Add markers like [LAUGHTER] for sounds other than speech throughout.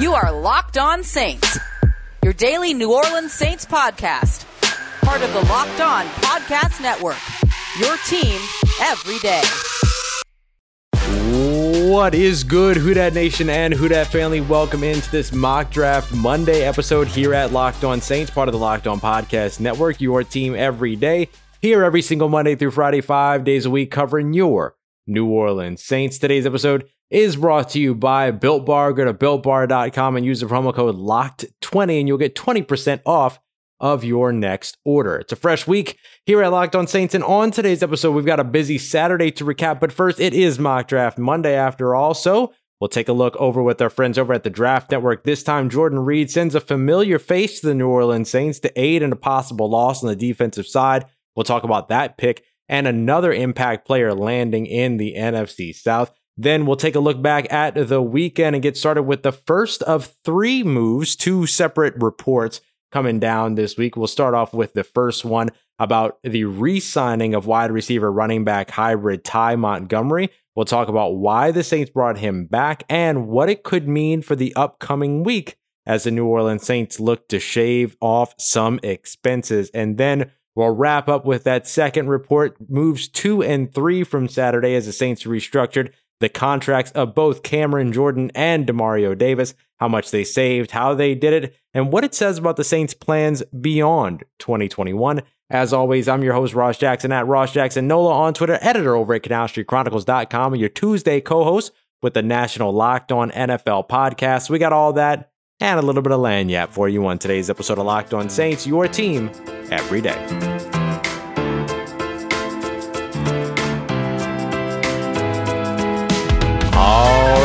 You are Locked On Saints, your daily New Orleans Saints podcast, part of the Locked On Podcast Network. Your team every day. What is good, Who Dat Nation and Who Dat family? Welcome into this mock draft Monday episode here at Locked On Saints, part of the Locked On Podcast Network. Your team every day, here every single Monday through Friday, five days a week, covering your New Orleans Saints. Today's episode is brought to you by Built Bar. Go to builtbar.com and use the promo code LOCKED20 and you'll get 20% off of your next order. It's a fresh week here at Locked On Saints. And on today's episode, we've got a busy Saturday to recap. But first, it is mock draft Monday after all. So we'll take a look over with our friends over at the Draft Network. This time, Jordan Reed sends a familiar face to the New Orleans Saints to aid in a possible loss on the defensive side. We'll talk about that pick and another impact player landing in the NFC South. Then we'll take a look back at the weekend and get started with the first of three moves, two separate reports coming down this week. We'll start off with the first one about the re signing of wide receiver running back hybrid Ty Montgomery. We'll talk about why the Saints brought him back and what it could mean for the upcoming week as the New Orleans Saints look to shave off some expenses. And then we'll wrap up with that second report moves two and three from Saturday as the Saints restructured the contracts of both Cameron Jordan and Demario Davis, how much they saved, how they did it, and what it says about the Saints' plans beyond 2021. As always, I'm your host, Ross Jackson at Ross Jackson Nola on Twitter, editor over at CanalStreetChronicles.com, and your Tuesday co-host with the National Locked On NFL podcast. We got all that and a little bit of lagniappe for you on today's episode of Locked On Saints, your team every day.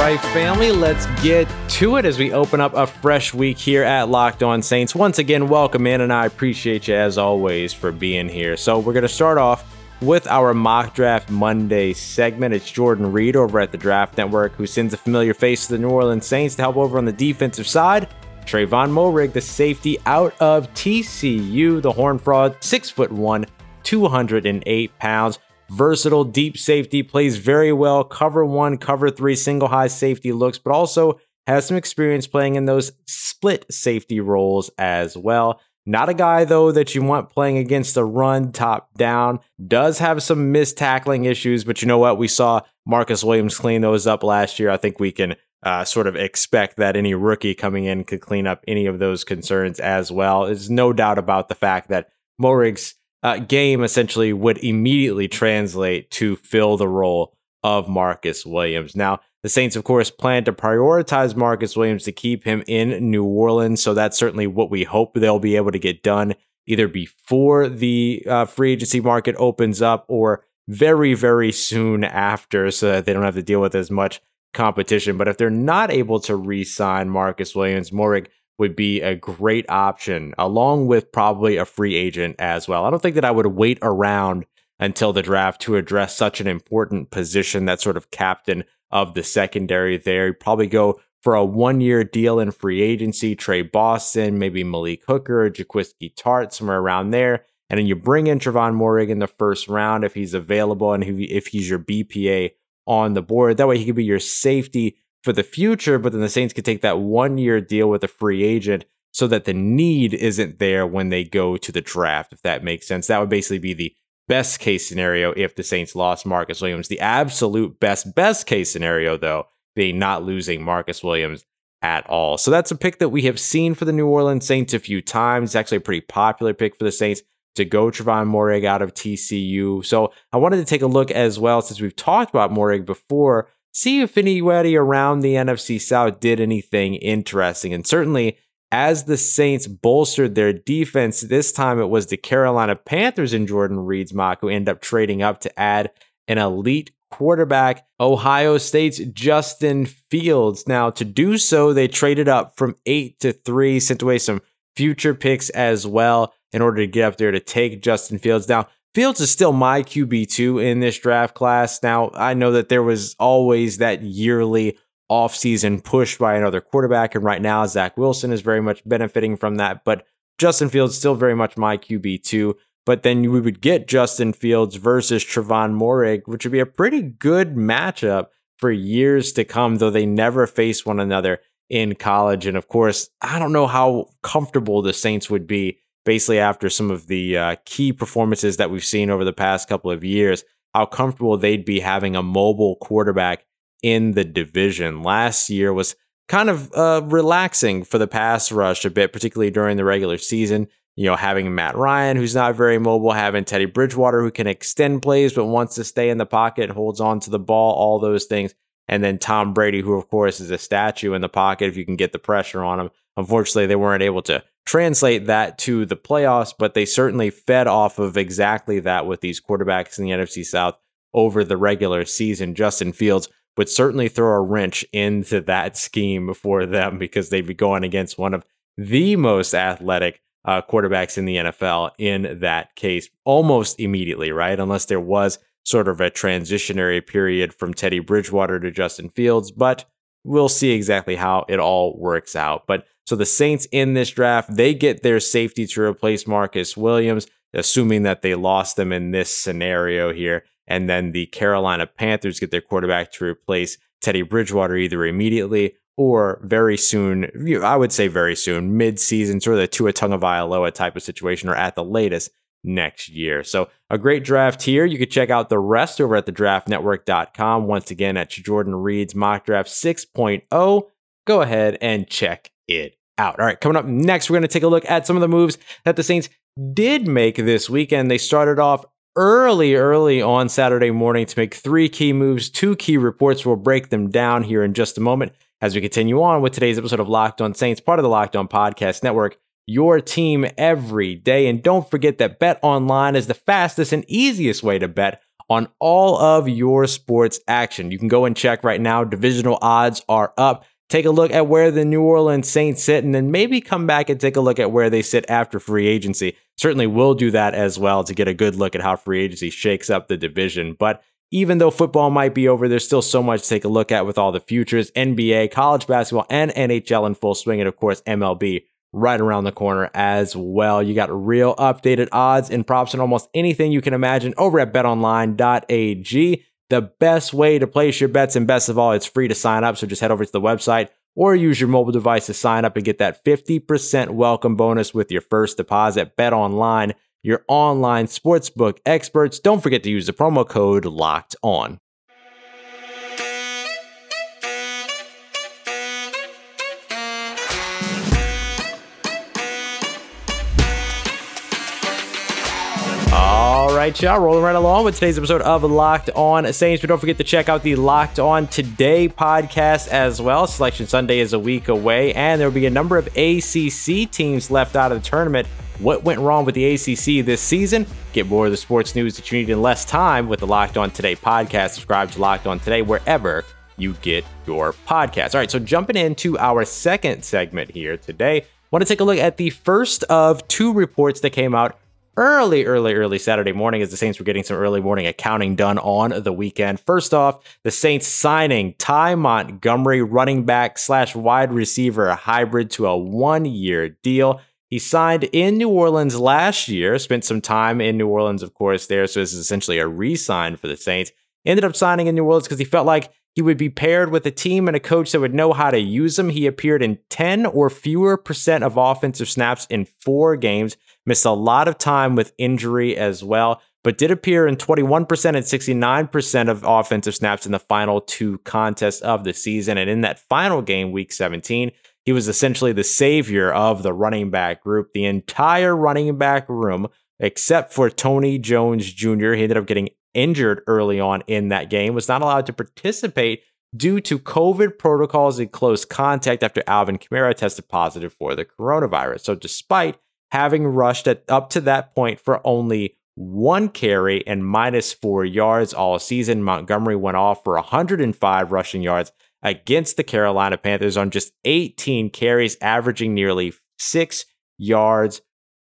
Right, family, let's get to it as we open up a fresh week here at Locked On Saints. Once again, welcome in, and I appreciate you as always for being here. So, we're going to start off with our mock draft Monday segment. It's Jordan Reed over at the Draft Network who sends a familiar face to the New Orleans Saints to help over on the defensive side. Trevon Moehrig, the safety out of TCU, the Horned Frog, six foot one, 208 pounds versatile deep safety, plays very well, cover one, cover three, single high safety looks, but also has some experience playing in those split safety roles as well. Not a guy, though, that you want playing against the run top down. Does have some missed tackling issues, but you know what? We saw Marcus Williams clean those up last year. I think we can uh, sort of expect that any rookie coming in could clean up any of those concerns as well. There's no doubt about the fact that Moehrig's uh, game essentially would immediately translate to fill the role of Marcus Williams. Now, the Saints, of course, plan to prioritize Marcus Williams to keep him in New Orleans. So that's certainly what we hope they'll be able to get done either before the uh, free agency market opens up or very, very soon after so that they don't have to deal with as much competition. But if they're not able to re sign Marcus Williams, Moehrig would be a great option, along with probably a free agent as well. I don't think that I would wait around until the draft to address such an important position, that sort of captain of the secondary there. You'd probably go for a one year deal in free agency, Tre Boston, maybe Malik Hooker, Jaquiski Tartt, somewhere around there. And then you bring in Trevon Moehrig in the first round if he's available and if he's your BPA on the board. That way he could be your safety for the future, but then the Saints could take that one year deal with a free agent so that the need isn't there when they go to the draft, if that makes sense. That would basically be the best case scenario if the Saints lost Marcus Williams. The absolute best, best case scenario, though, being not losing Marcus Williams at all. So that's a pick that we have seen for the New Orleans Saints a few times. It's actually a pretty popular pick for the Saints to go Trevon Moehrig out of TCU. So I wanted to take a look as well, since we've talked about Moehrig before, see if anybody around the NFC South did anything interesting. And certainly, as the Saints bolstered their defense, this time it was the Carolina Panthers and Jordan Reed's mock who end up trading up to add an elite quarterback, Ohio State's Justin Fields. Now, to do so, they traded up from eight to three, sent away some future picks as well in order to get up there to take Justin Fields. Now, Fields is still my QB2 in this draft class. Now, I know that there was always that yearly offseason push by another quarterback, and right now, Zach Wilson is very much benefiting from that. But Justin Fields still very much my QB2. But then we would get Justin Fields versus Trevon Moehrig, which would be a pretty good matchup for years to come, though they never face one another in college. And of course, I don't know how comfortable the Saints would be basically after some of the uh, key performances that we've seen over the past couple of years, how comfortable they'd be having a mobile quarterback in the division. Last year was kind of uh, relaxing for the pass rush a bit, particularly during the regular season. You know, having Matt Ryan, who's not very mobile, having Teddy Bridgewater, who can extend plays but wants to stay in the pocket, holds on to the ball, all those things. And then Tom Brady, who, of course, is a statue in the pocket if you can get the pressure on him. Unfortunately, they weren't able to translate that to the playoffs, but they certainly fed off of exactly that with these quarterbacks in the NFC South over the regular season. Justin Fields would certainly throw a wrench into that scheme for them [LAUGHS] because they'd be going against one of the most athletic uh, quarterbacks in the NFL in that case almost immediately, right? Unless there was sort of a transitionary period from Teddy Bridgewater to Justin Fields, but we'll see exactly how it all works out. But so the Saints in this draft, they get their safety to replace Marcus Williams, assuming that they lost them in this scenario here. And then the Carolina Panthers get their quarterback to replace Teddy Bridgewater either immediately or very soon. I would say very soon, mid season, sort of the Tua Tagovailoa type of situation, or at the latest next year. So a great draft here. You can check out the rest over at the draftnetwork.com. Once again, at Jordan Reed's mock draft 6.0. Go ahead and check it out. All right, coming up next, we're going to take a look at some of the moves that the Saints did make this weekend. They started off early, early on Saturday morning to make three key moves, two key reports. We'll break them down here in just a moment as we continue on with today's episode of Locked On Saints, part of the Locked On Podcast Network, your team every day. And don't forget that Bet Online is the fastest and easiest way to bet on all of your sports action. You can go and check right now. Divisional odds are up take a look at where the New Orleans Saints sit, and then maybe come back and take a look at where they sit after free agency. Certainly will do that as well to get a good look at how free agency shakes up the division. But even though football might be over, there's still so much to take a look at with all the futures, NBA, college basketball, and NHL in full swing, and of course, MLB right around the corner as well. You got real updated odds and props and almost anything you can imagine over at betonline.ag the best way to place your bets. And best of all, it's free to sign up. So just head over to the website or use your mobile device to sign up and get that 50% welcome bonus with your first deposit. Bet online, your online sportsbook experts. Don't forget to use the promo code locked on. Right, y'all. Rolling right along with today's episode of Locked On Saints. But don't forget to check out the Locked On Today podcast as well. Selection Sunday is a week away, and there will be a number of ACC teams left out of the tournament. What went wrong with the ACC this season? Get more of the sports news that you need in less time with the Locked On Today podcast. Subscribe to Locked On Today wherever you get your podcast. All right, so jumping into our second segment here today, want to take a look at the first of two reports that came out early, early, early Saturday morning as the Saints were getting some early morning accounting done on the weekend. First off, the Saints signing Ty Montgomery, running back slash wide receiver hybrid to a one year deal. He signed in New Orleans last year, spent some time in New Orleans, of course, there. So this is essentially a re sign for the Saints. Ended up signing in New Orleans because he felt like he would be paired with a team and a coach that would know how to use him. He appeared in 10 or fewer percent of offensive snaps in four games missed a lot of time with injury as well, but did appear in 21% and 69% of offensive snaps in the final two contests of the season. And in that final game, week 17, he was essentially the savior of the running back group. The entire running back room, except for Tony Jones Jr., he ended up getting injured early on in that game, was not allowed to participate due to COVID protocols and close contact after Alvin Kamara tested positive for the coronavirus. So, despite having rushed at, up to that point for only one carry and minus four yards all season. Montgomery went off for 105 rushing yards against the Carolina Panthers on just 18 carries, averaging nearly six yards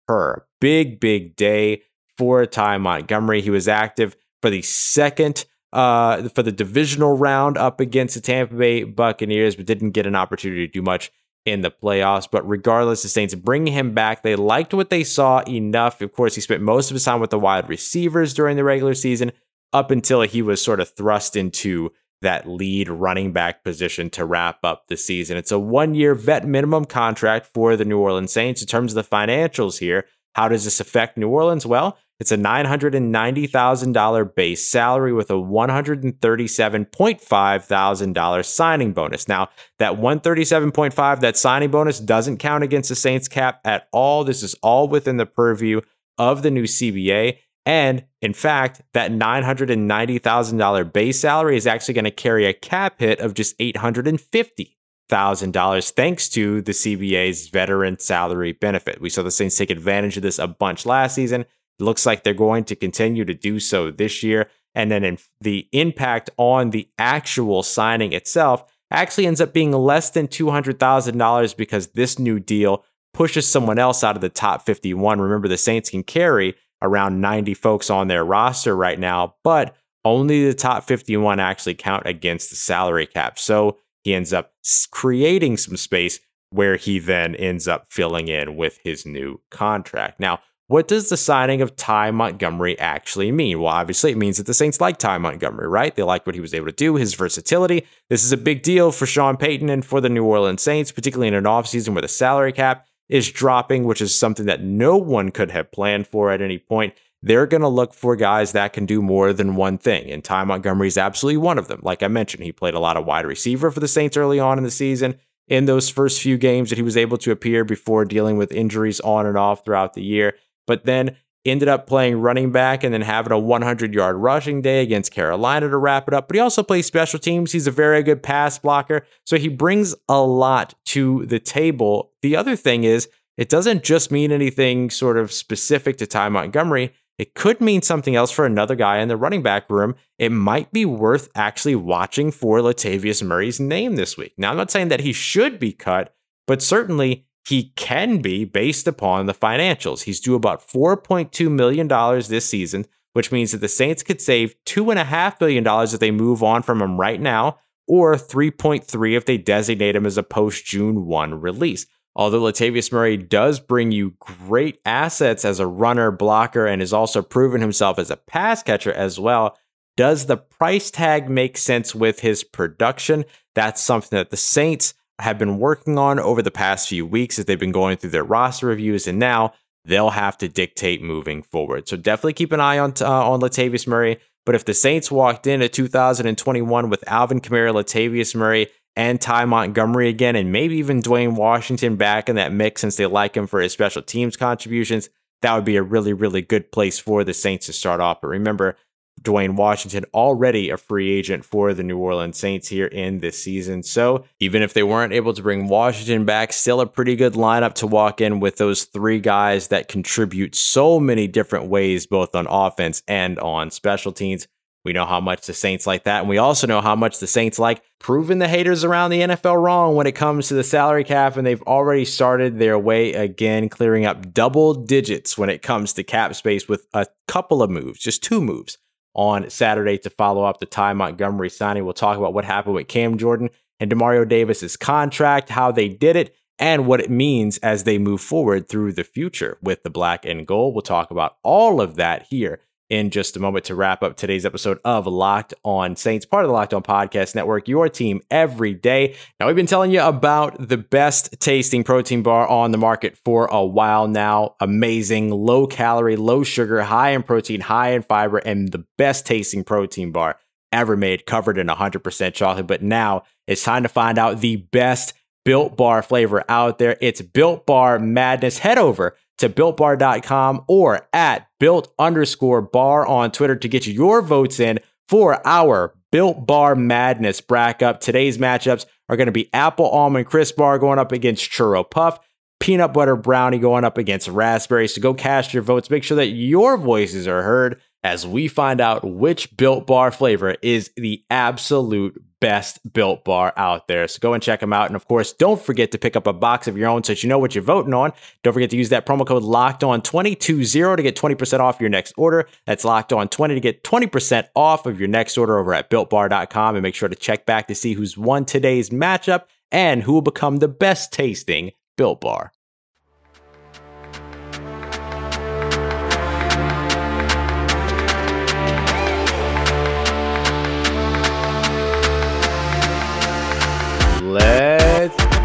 per. Big, big day for Ty Montgomery. He was active for the second uh, for the divisional round up against the Tampa Bay Buccaneers, but didn't get an opportunity to do much in the playoffs. But regardless, the Saints bring him back. They liked what they saw enough. Of course, he spent most of his time with the wide receivers during the regular season up until he was sort of thrust into that lead running back position to wrap up the season. It's a one year vet minimum contract for the New Orleans Saints. In terms of the financials here, how does this affect New Orleans? Well, it's a $990,000 base salary with a $137.5 thousand signing bonus. Now, that 137.5 that signing bonus doesn't count against the Saints cap at all. This is all within the purview of the new CBA. And in fact, that $990,000 base salary is actually going to carry a cap hit of just $850,000 thanks to the CBA's veteran salary benefit. We saw the Saints take advantage of this a bunch last season. Looks like they're going to continue to do so this year. And then in the impact on the actual signing itself actually ends up being less than $200,000 because this new deal pushes someone else out of the top 51. Remember, the Saints can carry around 90 folks on their roster right now, but only the top 51 actually count against the salary cap. So he ends up creating some space where he then ends up filling in with his new contract. Now, what does the signing of Ty Montgomery actually mean? Well, obviously, it means that the Saints like Ty Montgomery, right? They like what he was able to do, his versatility. This is a big deal for Sean Payton and for the New Orleans Saints, particularly in an offseason where the salary cap is dropping, which is something that no one could have planned for at any point. They're going to look for guys that can do more than one thing. And Ty Montgomery is absolutely one of them. Like I mentioned, he played a lot of wide receiver for the Saints early on in the season. In those first few games that he was able to appear before dealing with injuries on and off throughout the year but then ended up playing running back and then having a 100 yard rushing day against Carolina to wrap it up. But he also plays special teams. He's a very good pass blocker. So he brings a lot to the table. The other thing is, it doesn't just mean anything sort of specific to Ty Montgomery. It could mean something else for another guy in the running back room. It might be worth actually watching for Latavius Murray's name this week. Now, I'm not saying that he should be cut, but certainly he can be based upon the financials. He's due about $4.2 million this season, which means that the Saints could save $2.5 million if they move on from him right now, or 3.3 if they designate him as a post June 1 release. Although Latavius Murray does bring you great assets as a runner, blocker, and has also proven himself as a pass catcher as well, does the price tag make sense with his production? That's something that the Saints have been working on over the past few weeks as they've been going through their roster reviews, and now they'll have to dictate moving forward. So definitely keep an eye on uh, on Latavius Murray. But if the Saints walked in at 2021 with Alvin Kamara, Latavius Murray, and Ty Montgomery again, and maybe even Dwayne Washington back in that mix since they like him for his special teams contributions, that would be a really, really good place for the Saints to start off. But remember, Dwayne Washington, already a free agent for the New Orleans Saints here in this season. So even if they weren't able to bring Washington back, still a pretty good lineup to walk in with those three guys that contribute so many different ways, both on offense and on special teams. We know how much the Saints like that. And we also know how much the Saints like proving the haters around the NFL wrong when it comes to the salary cap. And they've already started their way again, clearing up double digits when it comes to cap space with a couple of moves, just two moves on Saturday to follow up the Ty Montgomery signing. We'll talk about what happened with Cam Jordan and Demario Davis's contract, how they did it, and what it means as they move forward through the future with the black and gold. We'll talk about all of that here in just a moment to wrap up today's episode of Locked On Saints, part of the Locked On Podcast Network, your team every day. Now, we've been telling you about the best tasting protein bar on the market for a while now. Amazing, low calorie, low sugar, high in protein, high in fiber, and the best tasting protein bar ever made, covered in 100% chocolate. But now it's time to find out the best Built Bar flavor out there. It's Built Bar Madness. Head over to builtbar.com or at built underscore bar on Twitter to get your votes in for our Built Bar Madness bracket. Today's matchups are going to be Apple Almond Crisp Bar going up against Churro Puff, Peanut Butter Brownie going up against Raspberry. So go cast your votes. Make sure that your voices are heard as we find out which Built Bar flavor is the absolute best Built Bar out there. So go and check them out. And of course, don't forget to pick up a box of your own so that you know what you're voting on. Don't forget to use that promo code locked on 220 to get 20% off your next order. That's locked on 20 to get 20% off of your next order over at builtbar.com. And make sure to check back to see who's won today's matchup and who will become the best tasting Built Bar.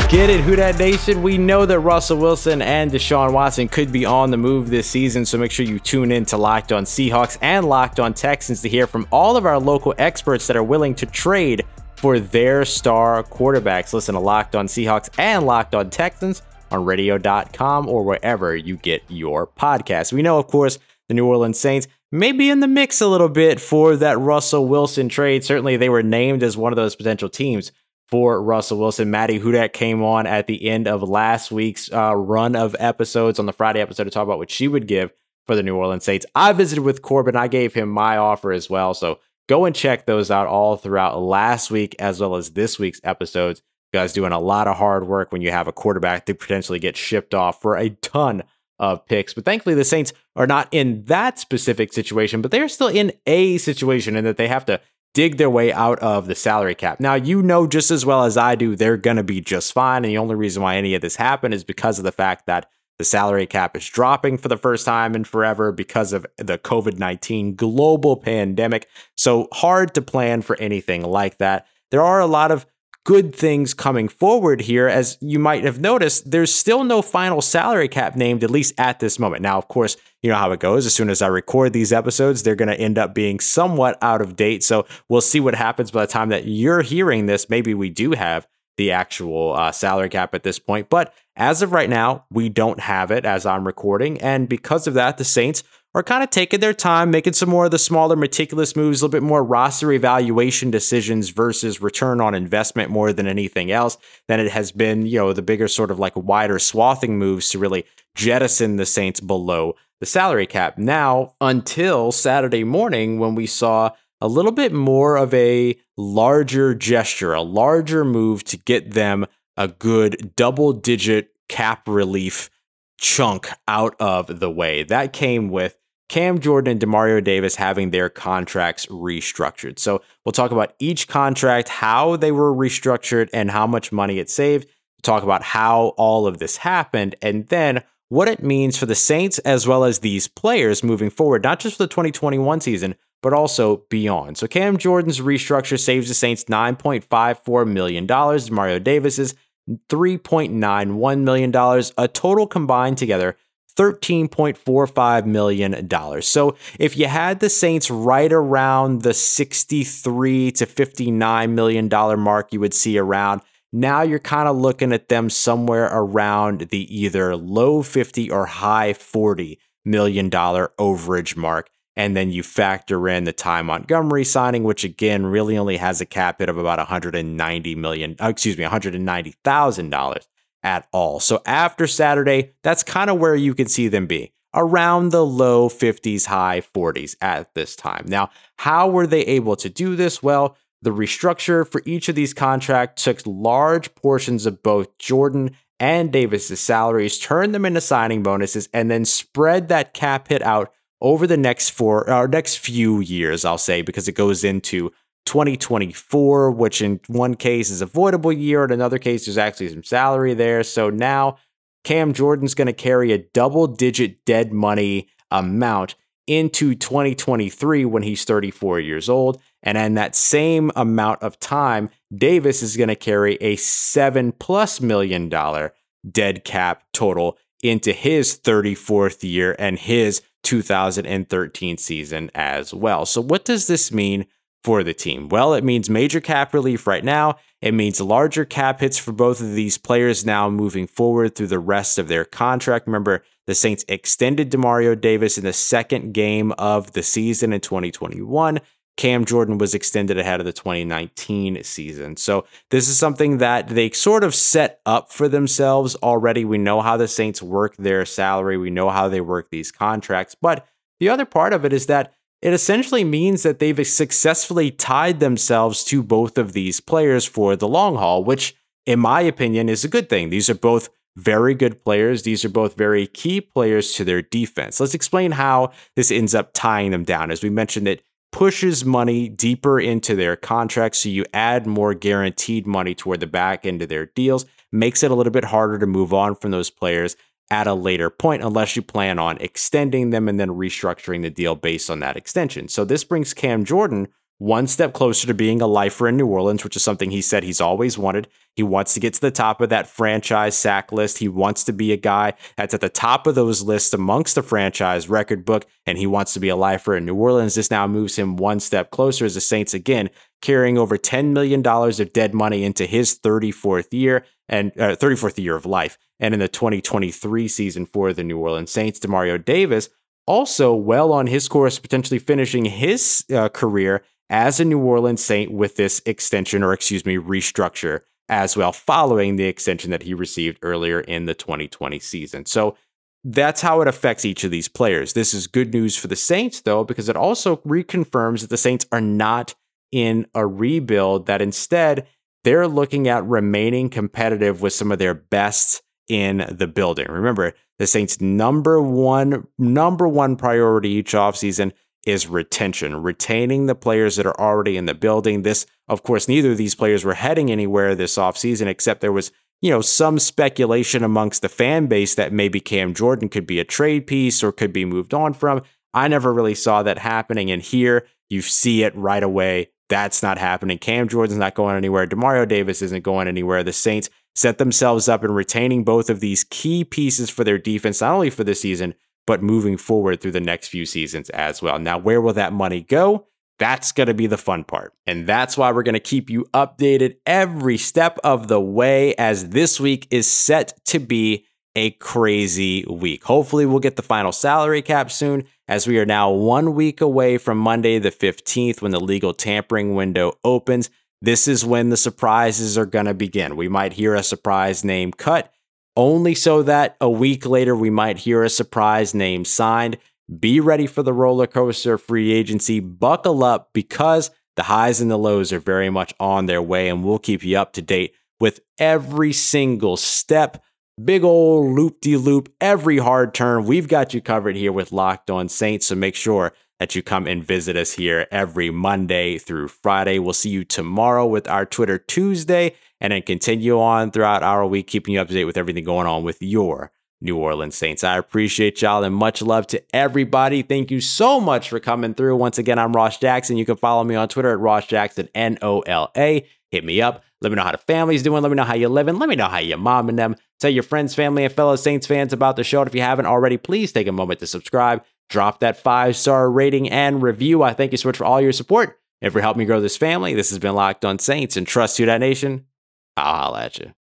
Get it, Who Nation? We know that Russell Wilson and Deshaun Watson could be on the move this season, so make sure you tune in to Locked On Seahawks and Locked On Texans to hear from all of our local experts that are willing to trade for their star quarterbacks. Listen to Locked On Seahawks and Locked On Texans on radio.com or wherever you get your podcasts. We know, of course, the New Orleans Saints may be in the mix a little bit for that Russell Wilson trade. Certainly, they were named as one of those potential teams for Russell Wilson. Maddie Hudak came on at the end of last week's uh, run of episodes on the Friday episode to talk about what she would give for the New Orleans Saints. I visited with Corbin. I gave him my offer as well. So go and check those out all throughout last week as well as this week's episodes. You guys doing a lot of hard work when you have a quarterback to potentially get shipped off for a ton of picks. But thankfully, the Saints are not in that specific situation, but they're still in a situation in that they have to dig their way out of the salary cap. Now, you know just as well as I do, they're going to be just fine. And the only reason why any of this happened is because of the fact that the salary cap is dropping for the first time in forever because of the COVID 19 global pandemic. So hard to plan for anything like that. There are a lot of good things coming forward here. As you might have noticed, there's still no final salary cap named, at least at this moment. Now, of course, you know how it goes. As soon as I record these episodes, they're going to end up being somewhat out of date. So we'll see what happens by the time that you're hearing this. Maybe we do have the actual uh, salary cap at this point. But as of right now, we don't have it as I'm recording. And because of that, the Saints are kind of taking their time, making some more of the smaller, meticulous moves, a little bit more roster evaluation decisions versus return on investment more than anything else than it has been, you know, the bigger sort of like wider swathing moves to really jettison the Saints below the salary cap. Now, until Saturday morning when we saw a little bit more of a larger gesture, a larger move to get them a good double digit cap relief chunk out of the way. That came with Cam Jordan and Demario Davis having their contracts restructured. So we'll talk about each contract, how they were restructured, and how much money it saved. Talk about how all of this happened, and then what it means for the Saints as well as these players moving forward, not just for the 2021 season, but also beyond. So Cam Jordan's restructure saves the Saints $9.54 million. Demario Davis's $3.91 million, a total combined together $13.45 million. So if you had the Saints right around the 63 to 59 million dollar mark you would see around, now you're kind of looking at them somewhere around the either low 50 or high 40 million dollar overage mark. And then you factor in the Ty Montgomery signing, which again really only has a cap hit of about 190 million, uh, excuse me, 190 thousand dollars at all. So after Saturday, that's kind of where you can see them be around the low 50s, high 40s at this time. Now, how were they able to do this? Well, the restructure for each of these contracts took large portions of both Jordan and Davis's salaries, turned them into signing bonuses, and then spread that cap hit out over the next four or next few years, I'll say, because it goes into 2024, which in one case is avoidable year, in another case there's actually some salary there. So now Cam Jordan's going to carry a double digit dead money amount into 2023 when he's 34 years old. And in that same amount of time, Davis is going to carry a seven plus million dollar dead cap total into his 34th year and his 2013 season as well. So, what does this mean for the team? Well, it means major cap relief right now. It means larger cap hits for both of these players now moving forward through the rest of their contract. Remember, the Saints extended Demario Davis in the second game of the season in 2021. Cam Jordan was extended ahead of the 2019 season. So, this is something that they sort of set up for themselves already. We know how the Saints work their salary, we know how they work these contracts. But the other part of it is that it essentially means that they've successfully tied themselves to both of these players for the long haul, which, in my opinion, is a good thing. These are both very good players. These are both very key players to their defense. Let's explain how this ends up tying them down. As we mentioned, it pushes money deeper into their contracts. So you add more guaranteed money toward the back end of their deals, makes it a little bit harder to move on from those players at a later point unless you plan on extending them and then restructuring the deal based on that extension. So this brings Cam Jordan one step closer to being a lifer in New Orleans, which is something he said he's always wanted. He wants to get to the top of that franchise sack list. He wants to be a guy that's at the top of those lists amongst the franchise record book, and he wants to be a lifer in New Orleans. This now moves him one step closer as the Saints again carrying over $10 million of dead money into his 34th year and uh, 34th year of life. And in the 2023 season for the New Orleans Saints, Demario Davis also well on his course, potentially finishing his uh, career as a New Orleans Saint with this extension, or excuse me, restructure as well, following the extension that he received earlier in the 2020 season. So that's how it affects each of these players. This is good news for the Saints, though, because it also reconfirms that the Saints are not in a rebuild, that instead they're looking at remaining competitive with some of their best in the building. Remember, the Saints' number one, number one priority each offseason is retention, retaining the players that are already in the building. This, of course, neither of these players were heading anywhere this offseason, except there was, you know, some speculation amongst the fan base that maybe Cam Jordan could be a trade piece or could be moved on from. I never really saw that happening. And here you see it right away. That's not happening. Cam Jordan's not going anywhere. Demario Davis isn't going anywhere. The Saints set themselves up in retaining both of these key pieces for their defense, not only for the season, but moving forward through the next few seasons as well. Now, where will that money go? That's going to be the fun part. And that's why we're going to keep you updated every step of the way as this week is set to be a crazy week. Hopefully, we'll get the final salary cap soon as we are now one week away from Monday, the 15th, when the legal tampering window opens. This is when the surprises are going to begin. We might hear a surprise name cut only so that a week later we might hear a surprise name signed. Be ready for the roller coaster free agency. Buckle up because the highs and the lows are very much on their way, and we'll keep you up to date with every single step. Big old loop de loop, every hard turn. We've got you covered here with Locked On Saints, so make sure that you come and visit us here every Monday through Friday. We'll see you tomorrow with our Twitter Tuesday and then continue on throughout our week, keeping you up to date with everything going on with your New Orleans Saints. I appreciate y'all and much love to everybody. Thank you so much for coming through. Once again, I'm Ross Jackson. You can follow me on Twitter at Ross Jackson, N O L A. Hit me up. Let me know how the family's doing. Let me know how you're living. Let me know how your mom and them. Tell your friends, family, and fellow Saints fans about the show. And if you haven't already, please take a moment to subscribe, drop that five star rating and review. I thank you so much for all your support and for helping me grow this family. This has been Locked on Saints and Trust to that nation. I'll holler at you.